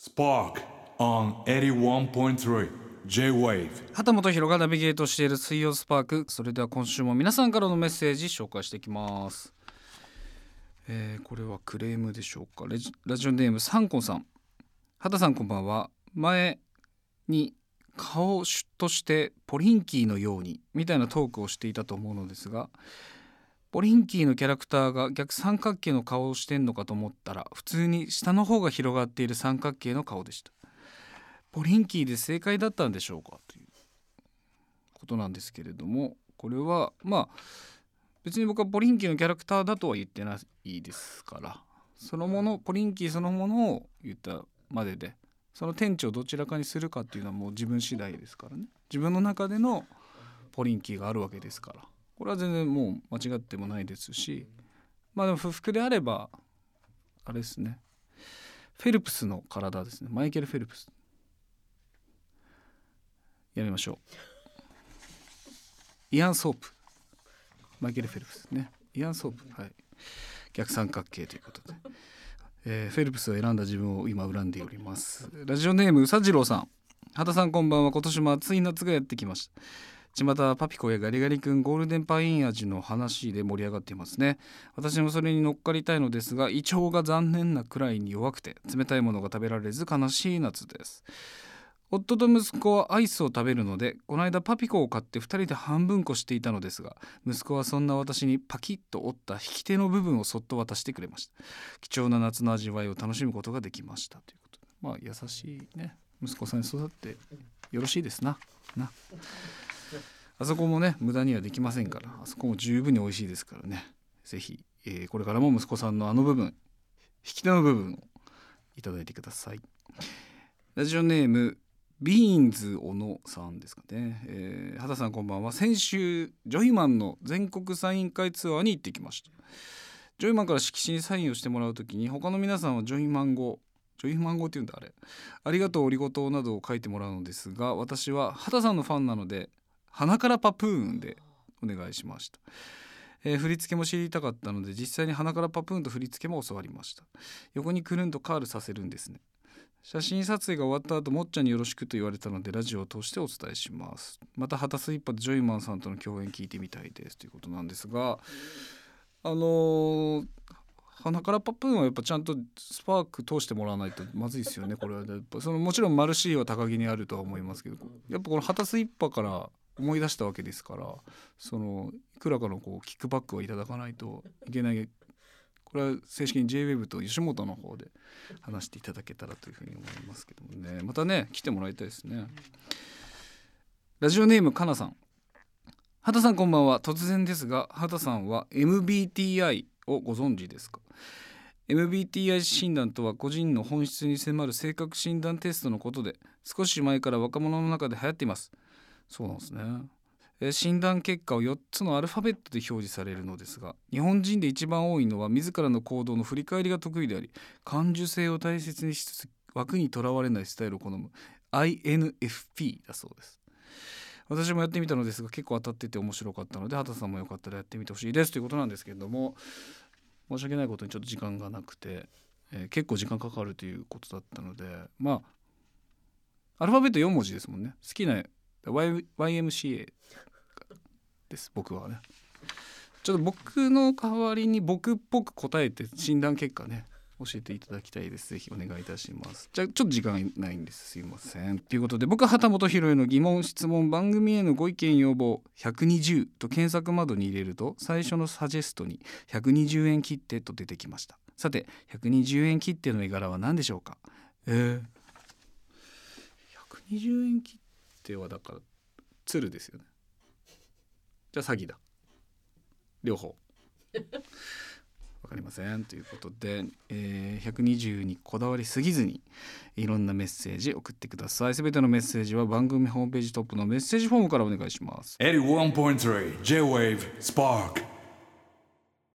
Spark on 81.3 J-Wave. 畑本博がナビゲートしている水曜スパーク。それでは今週も皆さんからのメッセージ紹介していきます、えーこれはクレームでしょうか。レジラジオネームサンコンさん。畑さんこんばんは。前に顔をシュッとしてポリンキーのようにみたいなトークをしていたと思うのですがポリンキーのキャラクターが逆三角形の顔をしてんのかと思ったら普通に下の方が広がっている三角形の顔でした。ポリンキーで正解だったんでしょうかということなんですけれどもこれはまあ別に僕はポリンキーのキャラクターだとは言ってないですからそのものポリンキーそのものを言ったまででその店長どちらかにするかっていうのはもう自分次第ですからね。自分の中でのポリンキーがあるわけですから。これは全然もう間違ってもないですしまあでも不服であればあれですね。フェルプスの体ですね。マイケル・フェルプス。やりましょう。イアン・ソープ。マイケル・フェルプスね。イアン・ソープ。はい。逆三角形ということで、えーフェルプスを選んだ自分を今恨んでおります。ラジオネームうさじろうさん。秦さんこんばんは。今年も暑い夏がやってきました。巷はパピコやガリガリ君ゴールデンパイン味の話で盛り上がっていますね。私もそれに乗っかりたいのですが胃腸が残念なくらいに弱くて冷たいものが食べられず悲しい夏です。夫と息子はアイスを食べるのでこの間パピコを買って2人で半分こしていたのですが息子はそんな私にパキッと折った引き手の部分をそっと渡してくれました。貴重な夏の味わいを楽しむことができましたということで。まあ優しいね。息子さんに育ってよろしいですな。な。あそこもね無駄にはできませんからあそこも十分に美味しいですからね。ぜひ、えーこれからも息子さんのあの部分引き手の部分をいただいてください。ラジオネームビーンズ小野さんですかね、えー、畑さんこんばんは。先週ジョイマンの全国サイン会ツアーに行ってきました。ジョイマンから色紙にサインをしてもらうときに他の皆さんはジョイマン語ジョイマン語って言うんだあれ。ありがとうオリゴ糖などを書いてもらうのですが私は畑さんのファンなので鼻からパプーンでお願いしました、えー振り付けも知りたかったので実際に鼻からパプーンと振り付けも教わりました。横にくるんとカールさせるんですね。写真撮影が終わった後もっちゃんによろしくと言われたのでラジオを通してお伝えします。また旗スイッパでジョイマンさんとの共演聞いてみたいです。ということなんですがあのー鼻からパプーンはやっぱちゃんとスパーク通してもらわないとまずいですよねこれはね。やっぱそのもちろんマルシーは高木にあるとは思いますけどやっぱこの旗スイッパから思い出したわけですからそのいくらかのこうキックバックをいただかないといけない。これは正式に JWEB と吉本の方で話していただけたらというふうに思いますけどもね。またね来てもらいたいですね。ラジオネームかなさん。畑さんこんばんは。突然ですが畑さんは MBTI をご存知ですか？MBTI 診断とは個人の本質に迫る性格診断テストのことで少し前から若者の中で流行っています。そうなんですね。診断結果を4つのアルファベットで表示されるのですが日本人で一番多いのは自らの行動の振り返りが得意であり感受性を大切にしつつ枠にとらわれないスタイルを好む INFP だそうです。私もやってみたのですが結構当たってて面白かったので畑さんもよかったらやってみてほしいですということなんですけれども申し訳ないことにちょっと時間がなくて、えー結構時間かかるということだったのでまあアルファベット4文字ですもんね。好きな y YMCA です僕はね。ちょっと僕の代わりに僕っぽく答えて診断結果ね教えていただきたいです。ぜひお願いいたします。じゃあちょっと時間ないんです。すいません。ということで僕は畑本博への疑問質問番組へのご意見要望120と検索窓に入れると最初のサジェストに120円切手と出てきました。さて120円切手の絵柄は何でしょうか？えー、120円切手はだから鶴ですよね。じゃあ詐欺だ。両方。わかりません。ということで、えー120にこだわりすぎずにいろんなメッセージ送ってください。すべてのメッセージは番組ホームページトップのメッセージフォームからお願いします。81.3 J-Wave Spark